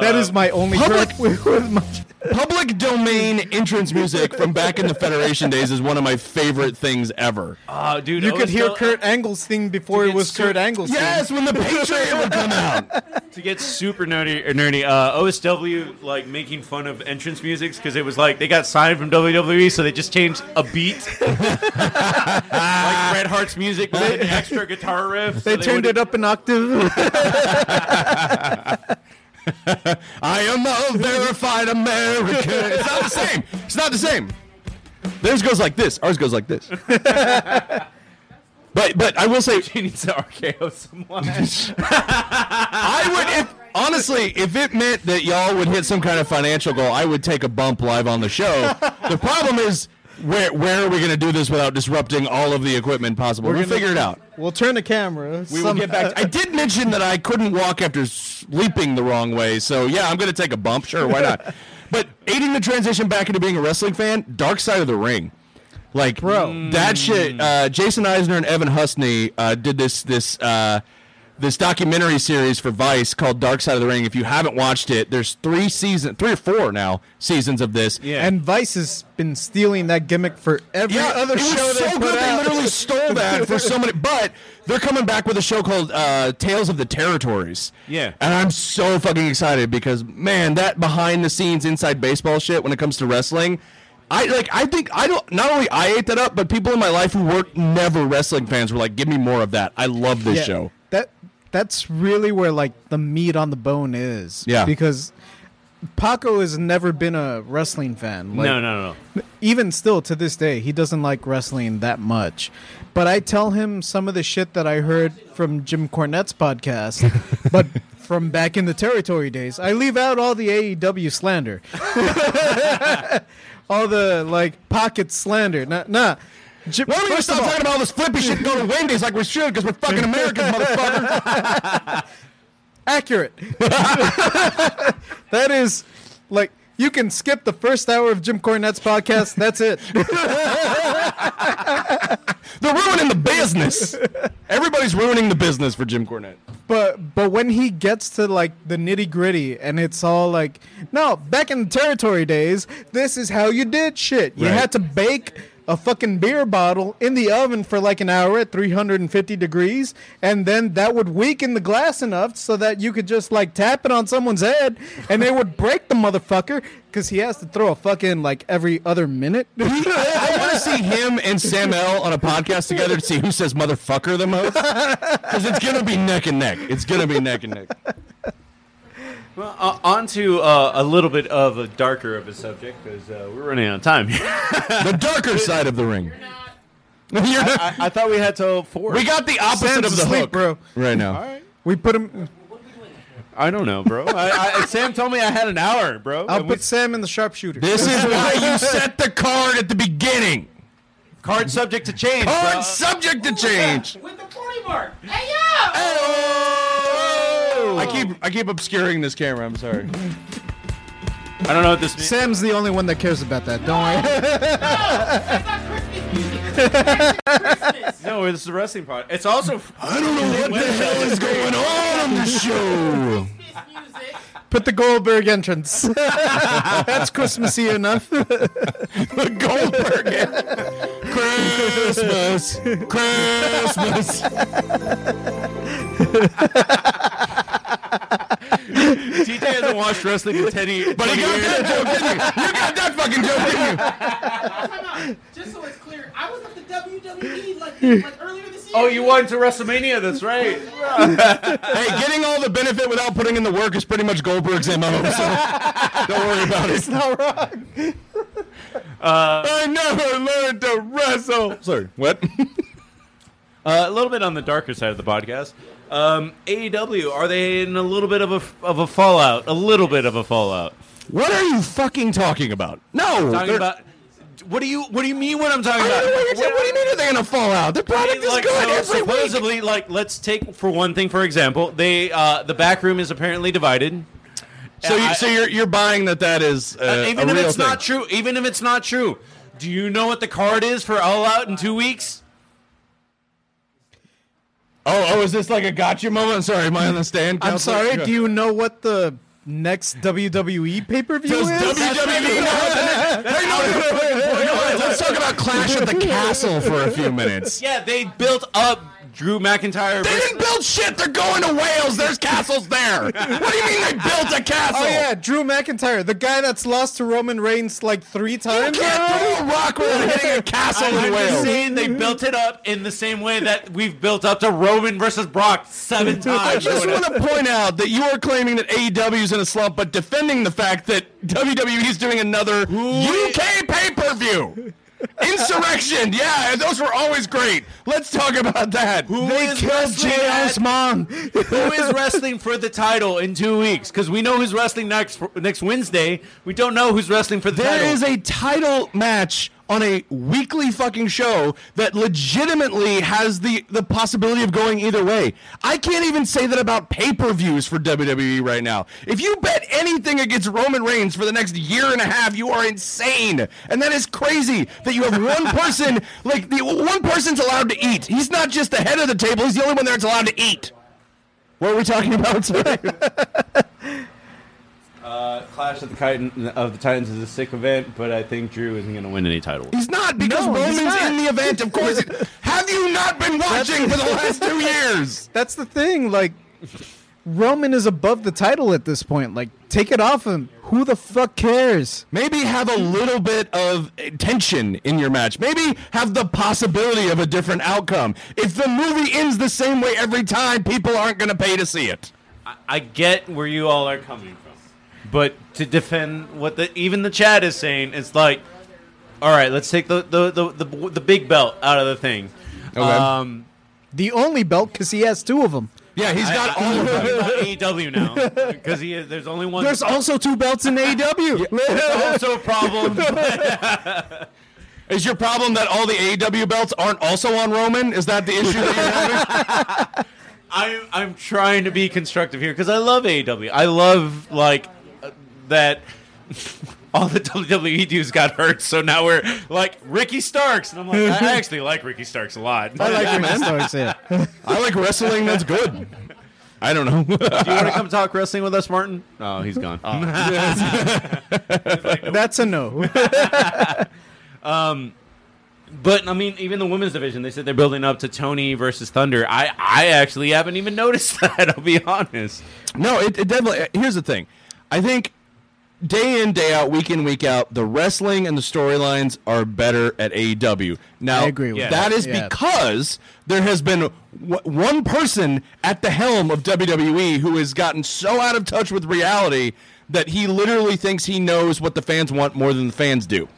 That is my only Public- gripe with, with Macho. (laughs) Public domain entrance music from back in the Federation days is one of my favorite things ever. Oh, dude, You could hear tell- Kurt Angle's thing before it was su- Kurt Angle's thing. Yes, when the Patriot would come out. (laughs) to get super nerdy. Nerdy uh, OSW like making fun of entrance musics because it was like they got signed from WWE, so they just changed a beat, (laughs) like Bret Hart's music with an extra guitar riff. They turned it up an octave. I am a verified American. It's not the same. It's not the same. Theirs goes like this. Ours goes like this. But but I will say she needs to RKO someone. (laughs) I would if honestly if it meant that y'all would hit some kind of financial goal, I would take a bump live on the show. the problem is where where are we going to do this without disrupting all of the equipment possible? We'll gonna- figure it out. We'll turn the camera. We will get back. I did mention that I couldn't walk after sleeping the wrong way, so yeah, I'm going to take a bump. Sure, why not? (laughs) but aiding the transition back into being a wrestling fan, Dark Side of the Ring, like Bro. that shit. Uh, Jason Eisener and Evan Husney uh, did this this uh, this documentary series for Vice called Dark Side of the Ring. If you haven't watched it, there's three season, three or four now seasons of this. Yeah. And Vice has been stealing that gimmick for every other it was show so they put good. They literally (laughs) stole that for so many. But they're coming back with a show called uh, Tales of the Territories. Yeah. and I'm so fucking excited because man, that behind the scenes inside baseball shit when it comes to wrestling. I like. I think I don't. Not only I ate that up, but people in my life who weren't never wrestling fans were like, "Give me more of that." I love this Yeah, show. That that's really where like the meat on the bone is. Yeah. Because Paco has never been a wrestling fan. Like, no, no, no. Even still to this day, he doesn't like wrestling that much. But I tell him some of the shit that I heard from Jim Cornette's podcast, (laughs) but from back in the territory days. I leave out all the AEW slander. (laughs) all the like pocket slander. Nah, nah. Jim, Why don't we stop all- talking about all this flippy shit and go to Wendy's like we should because we're fucking Americans, motherfucker. (laughs) accurate. (laughs) that is like you can skip the first hour of Jim Cornette's podcast. That's it. (laughs) They're ruining the business. Everybody's ruining the business for Jim Cornette. But but when he gets to like the nitty gritty and it's all like, no, back in the territory days, this is how you did shit. You Right. had to bake a fucking beer bottle in the oven for like an hour at 350 degrees and then that would weaken the glass enough so that you could just like tap it on someone's head and they would break the motherfucker because he has to throw a fucking like every other minute (laughs) I want to see him and Sam L on a podcast together to see who says motherfucker the most. Because it's to be neck and neck. It's to be neck and neck. Well, uh, on to uh, a little bit of a darker of a subject because uh, we're running out of time. The darker (laughs) side of the ring. You're not- (laughs) I, I thought we had till four. we got the opposite Sam's of the asleep, hook bro. right now. we put him I don't know, bro. I, I, Sam told me I had an hour, bro. i'll And we- put sam in the sharpshooter This is why you (laughs) set the card at the beginning. card subject to change, Card bro. subject to change. With the 40 mark. Hey, yo! I keep I keep obscuring this camera. I'm sorry. I don't know what this means. sam's the only one that cares about that don't worry That's not Christmas music. That's Christmas. No, this is a wrestling pod. It's also. I don't know what the hell is going on on the show. Put the Goldberg entrance. (laughs) That's Christmassy enough. The Goldberg. Christmas, Christmas. TJ hasn't watched (laughs) wrestling in 10 years. But you got that joke, didn't you? You got that fucking joke, didn't you? (laughs) Just so it's clear, I was at the WWE like, (laughs) like earlier this year. Oh, you went to WrestleMania. That's right. Hey, getting all the benefit without putting in the work is pretty much Goldberg's MO, so don't worry about it. It's not wrong. I never learned to wrestle. Sorry, what? Uh, a little bit on the darker side of the podcast. Um, AEW are they in a little bit of a of a fallout? A little bit of a fallout. What are you fucking talking about? No, Talking about. What do you What do you mean? What I'm talking I about? what, what do you mean are they gonna fall out? Their product is like, good so every week. supposedly, like, let's take for one thing, for example, they uh, the back room is apparently divided. So, you, I- so you're you're buying that that is uh, even a if it's thing. not true, even if it's not true, do you know what the card is for All Out in two weeks? Oh, oh, is this like a gotcha moment? Sorry, am I on the stand? I'm counselor? sorry. Do you know what the next WWE pay per view is? WWE know Let's talk about Clash at the Castle for a few minutes. Yeah, they built up Drew McIntyre. They versus- didn't build shit. They're going to Wales. There's castles there. (laughs) What do you mean they built a castle? Oh yeah, Drew McIntyre, the guy that's lost to Roman Reigns like three times. You times. can't throw a rock without (laughs) hitting a castle I'm in just Wales. saying they built it up in the same way that we've built up to Roman versus Brock seven (laughs) times. I just want to point out that you are claiming that AEW is in a slump, but defending the fact that WWE is doing another UK pay per view. Insurrextion, yeah, those were always great. Let's talk about that. Who They is killed at- Osman. Who is wrestling for the title in two weeks? Because we know who's wrestling next next Wednesday. We don't know who's wrestling for the There title. is a title match on a weekly fucking show that legitimately has the, the possibility of going either way. I can't even say that about pay per views for WWE right now. If you bet anything against Roman Reigns for the next year and a half, you are insane. And that is crazy that you have one (laughs) person, like, the one person's allowed to eat. He's not just the head of the table, he's the only one there that's allowed to eat. What are we talking about today? (laughs) uh, Clash of the Titan of the Titans is a sick event, but I think Drew isn't going to win any titles. He's not because No, Roman's not. in the event. Of course. he- (laughs) have you not been watching for the last two (laughs) years? That's the thing. Like, Roman is above the title at this point. Like, take it off him. Who the fuck cares? Maybe have a little bit of tension in your match. Maybe have the possibility of a different outcome. If the movie ends the same way every time, people aren't going to pay to see it. I, I get where you all are coming from, but to defend what the even the chat is saying, it's like, all right, let's take the the the, the, the big belt out of the thing. Okay. Um, The only belt because he has two of them. Yeah, he's got I, all of I'm them. AEW now because he is, there's only one. There's also two belts in AEW. It's (laughs) also a problem. (laughs) Is your problem that all the AEW belts aren't also on Roman? Is that the issue that you're having? (laughs) I'm I'm trying to be constructive here because I love AEW. I love like that. (laughs) All the WWE dudes got hurt, so now we're like Ricky Starks, and I'm like, I actually like Ricky Starks a lot. I like Ricky. Starks, yeah. (laughs) I like wrestling that's good. I don't know. Do you want to come talk wrestling with us, Martin? Oh, he's gone. Oh. (laughs) That's a no. Um, but I mean, even the women's division, they said they're building up to Toni versus Thunder. I I actually haven't even noticed that. I'll be honest. No, it, it definitely. Here's the thing. I think day in, day out, week in, week out, the wrestling and the storylines are better at AEW. Now, I agree with Yeah. that that. is Yeah. because there has been w- one person at the helm of WWE who has gotten so out of touch with reality that he literally thinks he knows what the fans want more than the fans do.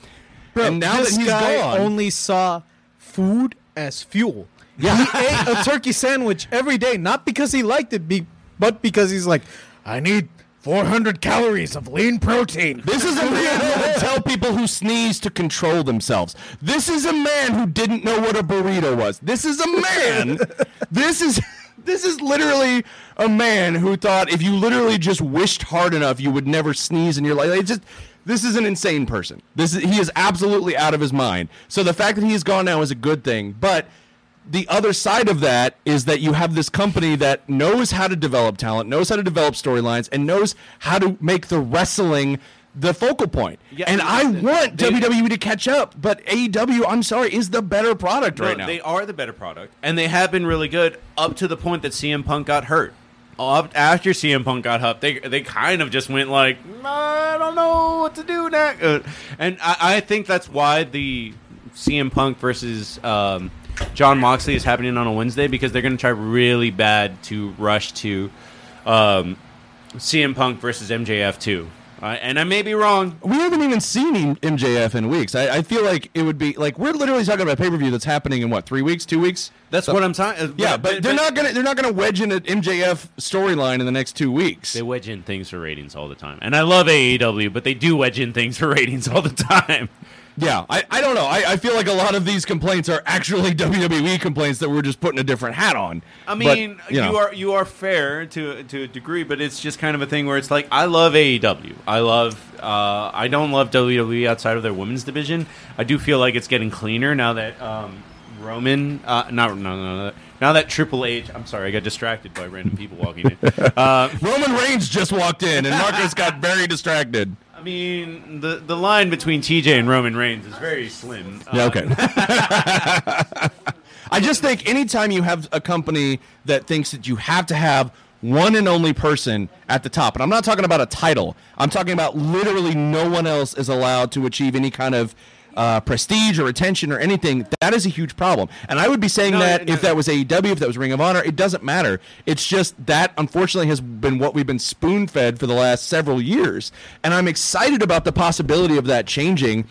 and now this that he's guy gone, only saw food as fuel. Yeah. He ate a turkey sandwich every day, not because he liked it, be, but because he's like, I need 400 calories of lean protein. This is a man who would tell people who sneeze to control themselves. This is a man who didn't know what a burrito was. This is a man. (laughs) this is this is literally a man who thought if you literally just wished hard enough, you would never sneeze in your life. It's just this is an insane person. This is, he is absolutely out of his mind. So the fact that he's gone now is a good thing, but the other side of that is that you have this company that knows how to develop talent, knows how to develop storylines, and knows how to make the wrestling the focal point. Yeah, and I want they- WWE to catch up, but AEW, I'm sorry, is the better product right now. They are the better product, and they have been really good up to the point that CM Punk got hurt. Up after CM Punk got hurt, they they kind of just went like, I don't know what to do next, uh, and I, I think that's why the CM Punk versus um, Jon Moxley is happening on a Wednesday because they're going to try really bad to rush to um, CM Punk versus MJF too. I, and I may be wrong. We haven't even seen MJF in weeks. I, I feel like it would be like we're literally talking about a pay per view that's happening in what three weeks, two weeks. That's what I'm talking. Yeah, but, they're not gonna they're not gonna wedge in an MJF storyline in the next two weeks. They wedge in things for ratings all the time, and I love AEW, but they do wedge in things for ratings all the time. (laughs) Yeah, I, I don't know. I, I feel like a lot of these complaints are actually (laughs) WWE complaints that we're just putting a different hat on. I But, mean, you, know. you are you are fair to to a degree, but it's just kind of a thing where it's like I love AEW. I love uh, I don't love WWE outside of their women's division. I do feel like it's getting cleaner now that um, Roman, uh, not no, no no now that Triple H. I'm sorry, I got distracted by random people walking in. (laughs) Uh, Roman Reigns just walked in, and Marcus got very distracted. I mean, the the line between TJ and Roman Reigns is very slim. Yeah, okay. Um, (laughs) I just think anytime you have a company that thinks that you have to have one and only person at the top, and I'm not talking about a title, I'm talking about literally no one else is allowed to achieve any kind of uh, prestige or attention or anything. That is a huge problem. And I would be saying No, that no, if no. that was AEW, if that was Ring of Honor, it doesn't matter. It's just that, unfortunately, has been what we've been spoon fed for the last several years. And I'm excited about the possibility of that changing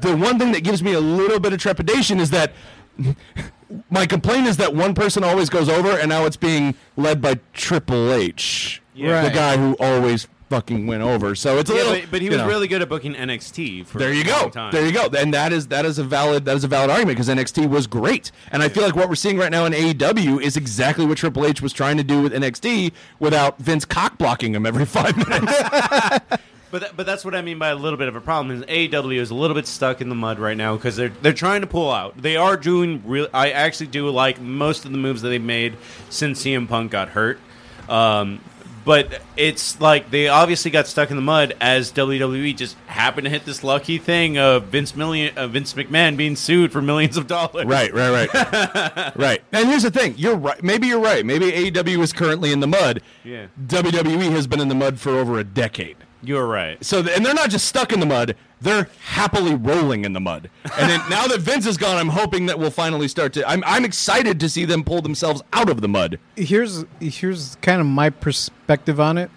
the one thing that gives me a little bit of trepidation is that (laughs) my complaint is that one person always goes over, and now it's being led by Triple H, Yeah. the guy who always fucking went over. So it's a Yeah, little. but, but he was know. really good at booking NXT. For There you a go. long time. There you go. And that is that is a valid that is a valid argument because NXT was great. And I feel like what we're seeing right now in AEW is exactly what Triple H was trying to do with NXT without Vince cock blocking him every five minutes. (laughs) But that, but that's what I mean by a little bit of a problem. Is AEW is a little bit stuck in the mud right now because they're they're trying to pull out. They are doing real. I actually do like most of the moves that they've made since CM Punk got hurt. Um, but it's like they obviously got stuck in the mud as WWE just happened to hit this lucky thing of Vince Million, uh, Vince McMahon being sued for millions of dollars. Right, right, right, (laughs) right. And here's the thing: you're right. Maybe you're right. Maybe AEW is currently in the mud. Yeah. WWE has been in the mud for over a decade. You're right. So, and they're not just stuck in the mud; they're happily rolling in the mud. And then now that Vince is gone, I'm hoping that we'll finally start to. I'm I'm excited to see them pull themselves out of the mud. here's here's kind of my perspective on it.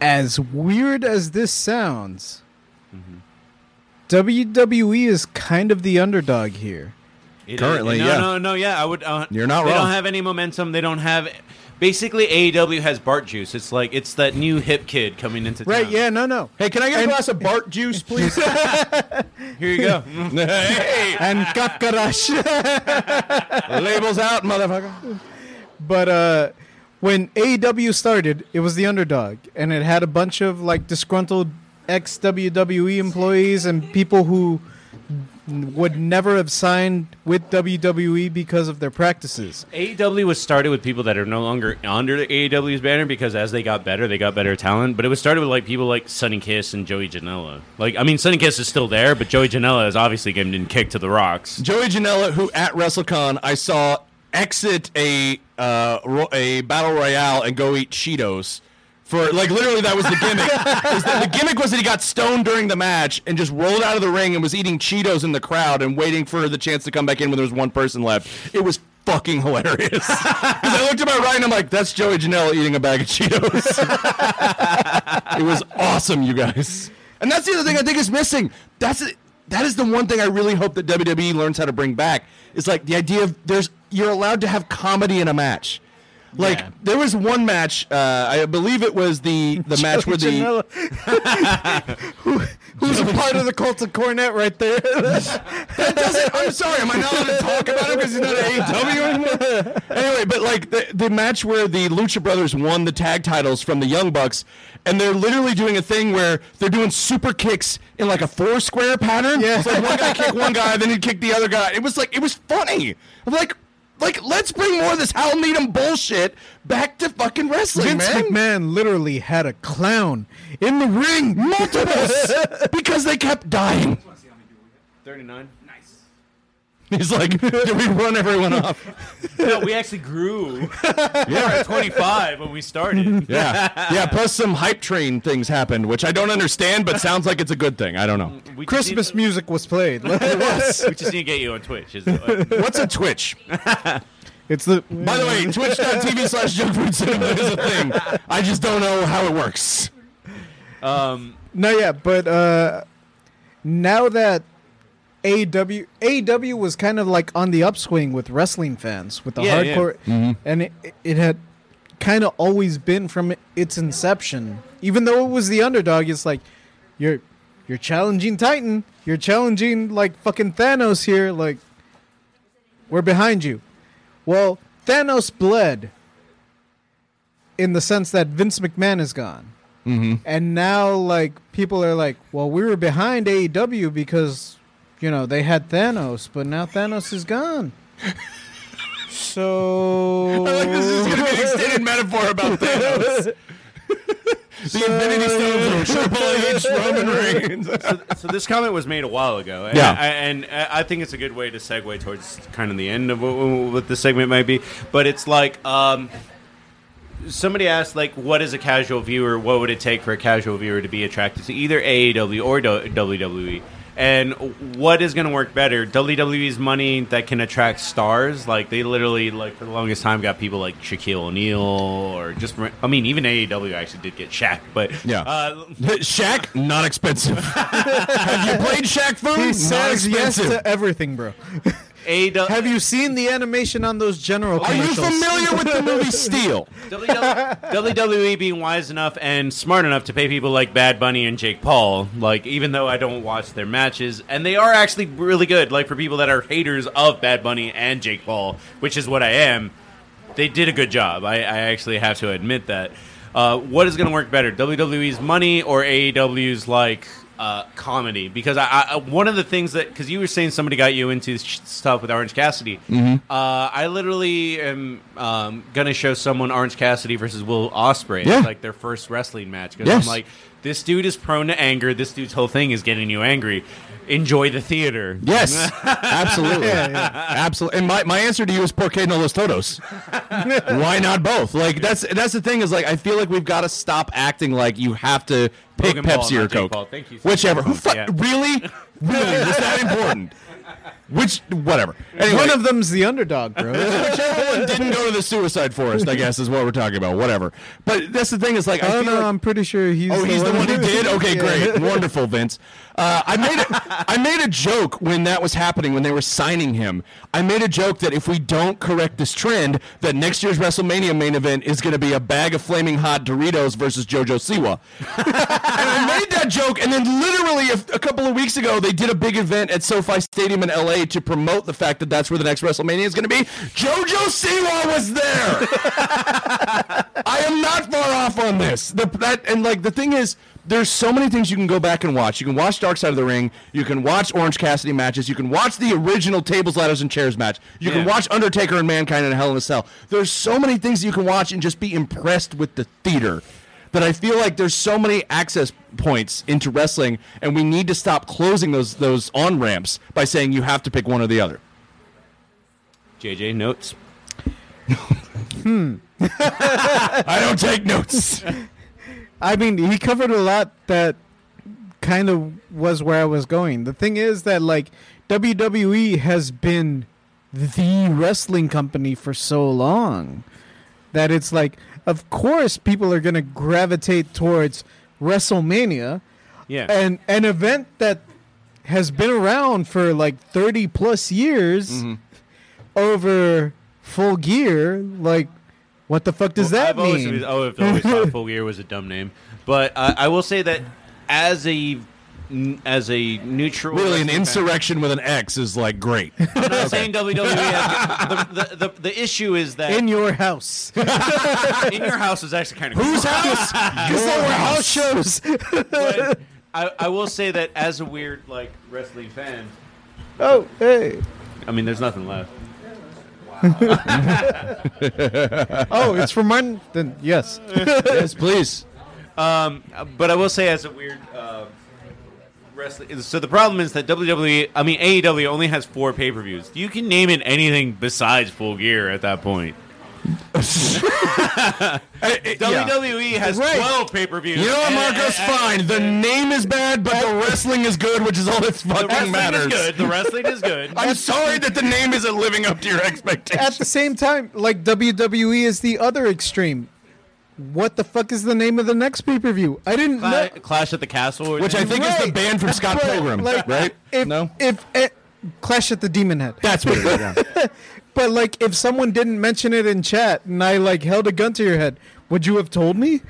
As weird as this sounds, WWE is kind of the underdog here. It is- Currently, no, yeah. no, no, yeah. I would. Uh, You're not They wrong. They don't have any momentum. They don't have. Basically, AEW has Bart juice. It's like it's that new hip kid coming into town. Right? Yeah. No. No. Hey, can I get a glass of Bart juice, please? (laughs) Here you go. (laughs) hey, And Kakarash. (laughs) labels out, motherfucker. But uh, when AEW started, it was the underdog, and it had a bunch of like disgruntled ex WWE employees and people who would never have signed with WWE because of their practices. AEW was started with people that are no longer under the AEW's banner because as they got better, they got better talent. But it was started with like people like Sunny Kiss and Joey Janela. Like, I mean, Sunny Kiss is still there, but Joey Janela is obviously getting kicked to the rocks. Joey Janela, who at WrestleCon I saw exit a uh, ro- a battle royale and go eat Cheetos. For like literally, that was the gimmick. (laughs) That the gimmick was that he got stoned during the match and just rolled out of the ring and was eating Cheetos in the crowd and waiting for the chance to come back in when there was one person left. It was fucking hilarious. (laughs) Because I looked at my right and I'm like, "That's Joey Janela eating a bag of Cheetos." (laughs) it was awesome, you guys. And that's the other thing I think is missing. That's it. That is the one thing I really hope that WWE learns how to bring back. Is like the idea of there's you're allowed to have comedy in a match. Like Yeah. there was one match, uh, I believe it was the the (laughs) match where the (laughs) who, who's a part of the cult of Cornette right there. I'm sorry, am I not allowed to talk about him because he's not at AEW anymore? anyway, but like the the match where the Lucha Brothers won the tag titles from the Young Bucks, and they're literally doing a thing where they're doing super kicks in like a four square pattern. Yeah. It's like one guy kick one guy, then he'd kick the other guy. It was like it was funny. I'm like. Like, let's bring more of this Hal Needham bullshit back to fucking wrestling, Vince man. McMahon literally had a clown in the ring. Multiples, (laughs) because they kept dying. Thirty-nine. (laughs) He's like, did we run everyone off? (laughs) No, we actually grew. (laughs) we were at twenty-five when we started. Yeah, yeah. Plus, some hype train things happened, which I don't understand, but sounds like it's a good thing. I don't know. We just Christmas need- music was played. we just need to get you on Twitch. Is uh, What's a Twitch? it's the By the way, twitch.tv slash junk food cinema is a thing. I just don't know how it works. Um, No, yeah, but uh, now that AEW AEW was kind of like on the upswing with wrestling fans with the Yeah, yeah. hardcore, mm-hmm. and it, it had kind of always been from its inception. Even though it was the underdog, it's like you're you're challenging Titan, you're challenging like fucking Thanos here, like we're behind you. Well, Thanos bled in the sense that Vince McMahon is gone. Mm-hmm. And now, like, people are like, well, we were behind AEW because, you know, they had Thanos, but now Thanos is gone. So. (laughs) I like this is going to be an extended metaphor about (laughs) Thanos. (laughs) the Infinity Stones of Triple H Roman Reigns. so this comment was made a while ago, and Yeah. I, and I think it's a good way to segue towards kind of the end of what, what the segment might be. But it's like um, somebody asked, like, what is a casual viewer? What would it take for a casual viewer to be attracted to either AEW or WWE? And what is going to work better? WWE's money that can attract stars, like they literally, like for the longest time, got people like Shaquille O'Neal or just, I mean, even AEW actually did get Shaq, but Yeah. uh, (laughs) Shaq, not expensive. (laughs) Have you played Shaq Fu? He Not says yes expensive. to everything, bro. (laughs) AEW. Have you seen the animation on those general Are you familiar with the movie (laughs) Steel? WWE being wise enough and smart enough to pay people like Bad Bunny and Jake Paul, like even though I don't watch their matches, and they are actually really good. Like for people that are haters of Bad Bunny and Jake Paul, which is what I am, they did a good job. I, I actually have to admit that. Uh, what is going to work better, WWE's money or AEW's like uh, comedy? Because I, I one of the things that because you were saying somebody got you into stuff with Orange Cassidy, uh, I literally am um, to show someone Orange Cassidy versus Will Ospreay, Yeah. like their first wrestling match. Because Yes. I'm like, this dude is prone to anger. This dude's whole thing is getting you angry. Enjoy the theater. Yes, (laughs) absolutely, absolutely. And my, my answer to you is "Por qué no los todos?" (laughs) Why not both? Like that's that's the thing is like I feel like we've got to stop acting like you have to pick Logan Paul, Pepsi or not Jake Coke, Paul. Thank you so whichever. much. Who fu- Yeah. really, (laughs) really was that important? Which whatever. Anyway, One of them's the underdog, bro. (laughs) whichever one didn't go to the suicide forest, I guess is what we're talking about. Whatever. But that's the thing is like I oh feel no, like, I'm pretty sure he's. Oh, he's the one who did. Okay, great, wonderful, Vince. Uh, I made a, (laughs) I made a joke when that was happening when they were signing him. I made a joke that if we don't correct this trend, that next year's WrestleMania main event is going to be a bag of flaming hot Doritos versus JoJo Siwa. (laughs) and I made that joke, and then literally a, a couple of weeks ago, they did a big event at SoFi Stadium in LA to promote the fact that that's where the next WrestleMania is going to be. JoJo Siwa was there. (laughs) I am not far off on this. The, that and like the thing is, there's so many things you can go back and watch. You can watch Dark Side of the Ring. You can watch Orange Cassidy matches. You can watch the original tables, ladders, and chairs match. You can watch Undertaker and Mankind in a Hell in a Cell. There's so many things you can watch and just be impressed with the theater. That I feel like there's so many access points into wrestling, and we need to stop closing those those on ramps by saying you have to pick one or the other. JJ notes. Hmm. (laughs) I don't take notes. (laughs) I mean, he covered a lot that kind of was where I was going. The thing is that like WWE has been the wrestling company for so long that it's like of course people are going to gravitate towards WrestleMania, Yeah. an an event that has been around for like 30 plus years over full gear like what the fuck does Well, that I've mean? oh, I've always thought Full Gear was a dumb name, but uh, I will say that as a n- as a neutral, Really, an wrestling fan- insurrextion with an X is like great. I'm not saying WWE. has- (laughs) the, the, the, the issue is that in your house (laughs) in your house is actually kind of Whose house? (laughs) because there were house shows But I, I will say that as a weird like wrestling fan, oh hey I mean, there's nothing left. oh it's from mine then yes yes, please. Um, but I will say, as a weird uh, wrestling, so the problem is that WWE, I mean AEW, only has four pay per views. You can name it anything besides Full Gear at that point. (laughs) WWE has Right. twelve pay per views. You know what, Marcos? Fine. The name is bad, but the wrestling is good, which is all that The fucking wrestling matters. is good. The wrestling is good. (laughs) I'm sorry that the name isn't living up to your expectations. at the same time like WWE is the other extreme what the fuck is the name of the next pay per view? I didn't know. Clash at the Castle, or Which I think is the band from Scott But, Pilgrim, like, right? If, no, If eh, Clash at the Demon Head. that's what it is. yeah. (laughs) But like, if someone didn't mention it in chat and I like held a gun to your head, would you have told me?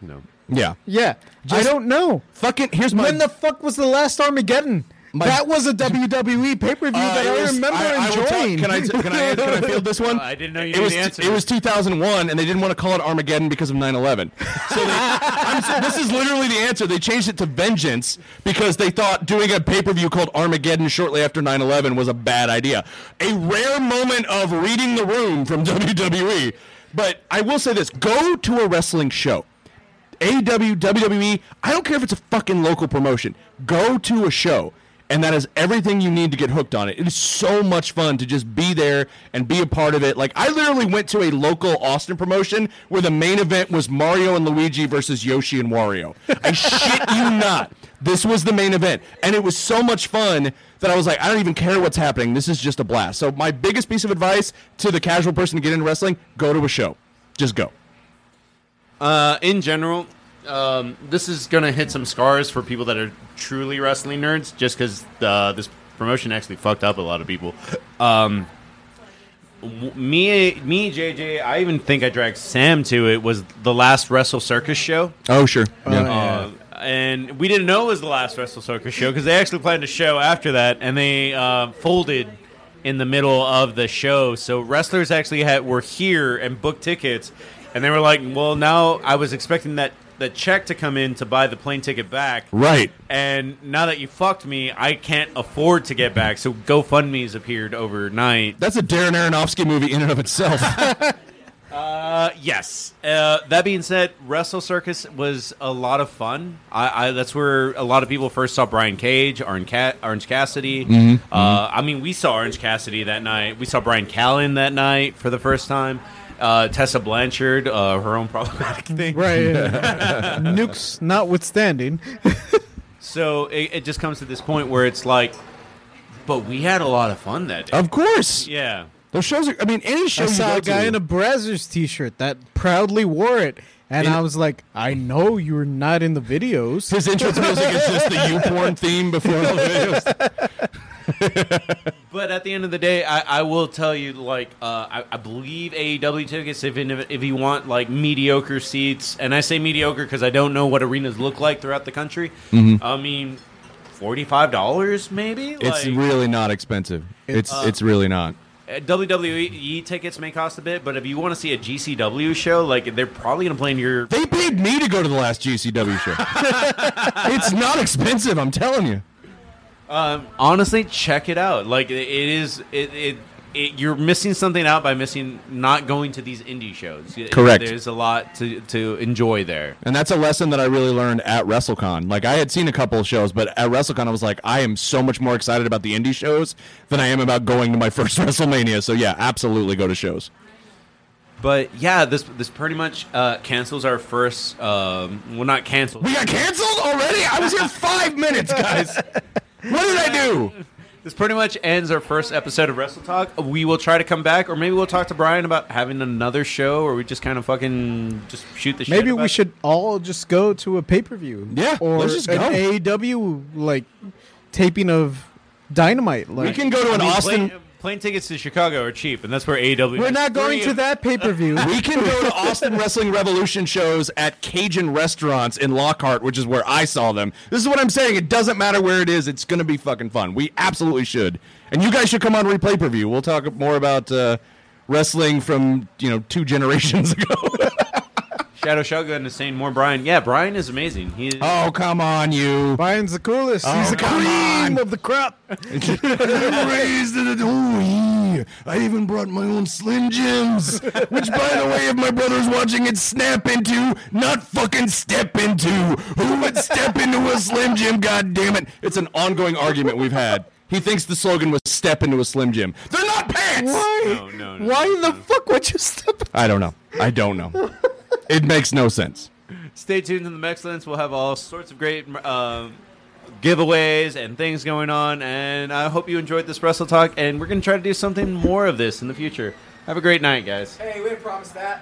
no. Yeah. Yeah, I don't know. Fucking here's my when the fuck was the last Armageddon? My- that was a WWE pay per view Uh, that it I was- remember I- I will tell- enjoying. can I can I can I field this one? Uh, (laughs) I didn't know you it was the answer. it was 2001, and they didn't want to call it Armageddon because of 9/11. So they, (laughs) this is literally the answer. They changed it to Vengeance because they thought doing a pay per view called Armageddon shortly after 9/11 was a bad idea. A rare moment of reading the room from (laughs) WWE. But I will say this: go to a wrestling show. AEW, WWE, I don't care if it's a fucking local promotion. Go to a show, and that is everything you need to get hooked on it. It is so much fun to just be there and be a part of it. Like, I literally went to a local Austin promotion where the main event was Mario and Luigi versus Yoshi and Wario. I shit you not. This was the main event, and it was so much fun that I was like, I don't even care what's happening. This is just a blast. So, my biggest piece of advice to the casual person to get into wrestling go to a show. Just go. Uh, in general, um, this is gonna hit some scars for people that are truly wrestling nerds, just because uh, this promotion actually fucked up a lot of people. Um, w- me, me, JJ, I even think I dragged Sam to it. Was the last Wrestle Circus show, Oh, sure. uh, and we didn't know it was the last Wrestle Circus show because they actually planned a show after that, and they uh, folded in the middle of the show. So wrestlers actually had were here and booked tickets, and they were like, "Well, now I was expecting that the check to come in to buy the plane ticket back, Right. and now that you fucked me, I can't afford to get back. So GoFundMe's appeared overnight. That's a Darren Aronofsky movie in and of itself. (laughs) Uh, yes. Uh, that being said, Wrestle Circus was a lot of fun. I, I that's where a lot of people first saw Brian Cage, Orange, Ca- Orange Cassidy. Mm-hmm. Uh, I mean, we saw Orange Cassidy that night. We saw Brian Callen that night for the first time. Uh, Tessa Blanchard, uh, her own problematic (laughs) thing. right. (laughs) Nukes notwithstanding. (laughs) So it, it just comes to this point where it's like, but we had a lot of fun that day. of course. yeah. Those shows are, I mean, any show I you saw go a guy to, in a Brazzers t-shirt that proudly wore it, and In- I was like, I know you're not in the videos. his entrance music is just the U porn theme before the videos. (laughs) But at the end of the day, I, I will tell you, like, uh, I, I believe AEW tickets, if, if you want, like, mediocre seats, and I say mediocre because I don't know what arenas look like throughout the country. I mean, $45 maybe? It's like, really not expensive. It's Uh, it's really not. uh, WWE tickets may cost a bit, but if you want to see a GCW show, like, they're probably going to play in your. They paid me to go to the last GCW show. (laughs) it's not expensive, I'm telling you. Um, honestly, check it out. Like, it, is. It, it, it, you're missing something out by missing not going to these indie shows. Correct. There's a lot to, to enjoy there. And that's a lesson that I really learned at WrestleCon. Like I had seen a couple of shows, but at WrestleCon I was like, I am so much more excited about the indie shows than I am about going to my (laughs) first WrestleMania. So yeah, absolutely go to shows. But yeah, this this pretty much uh, cancels our first. Um, well, not canceled. We got canceled already? I was here (laughs) five minutes, guys. What did I do? This pretty much ends our first episode of Wrestle Talk. We will try to come back, or maybe we'll talk to Brian about having another show, or we just kind of fucking just shoot the shit. Maybe about we it. should all just go to a pay-per-view. Yeah, or let's just an go. AEW like taping of Dynamite. Like We can go to an mean, Austin. Plane, plane tickets to Chicago are cheap, and that's where AEW. We're not going to that pay-per-view. (laughs) We can go to (laughs) Austin Wrestling Revolution shows at Cajun restaurants in Lockhart, which is where I saw them. This is what I'm saying. It doesn't matter where it is. It's going to be fucking fun. We absolutely should. And you guys should come on Replay Per View. We'll talk more about uh, wrestling from, you know, two generations (laughs) ago. Shadow Shotgun is saying more Brian. Yeah, Brian is amazing. He is, oh, come on, you. Brian's the coolest. Oh, He's the come cream on. of the crop. (laughs) Raised in a- oh, yeah. I even brought my own Slim Jims, which, by the way, if my brother's watching it, snap into, not fucking step into. Who would step into a Slim Jim? God damn it! It's an ongoing argument we've had. He thinks the slogan was "Step into a Slim Jim." They're not pants. Why? No, no, no, Why no, in the fuck would you step? I don't know. I don't know. (laughs) It makes no sense. Stay tuned to the Mexcellence. We'll have all sorts of great um, giveaways and things going on. And I hope you enjoyed this Wrestle Talk. And we're going to try to do something more of this in the future. Have a great night, guys. Hey, we didn't promise that.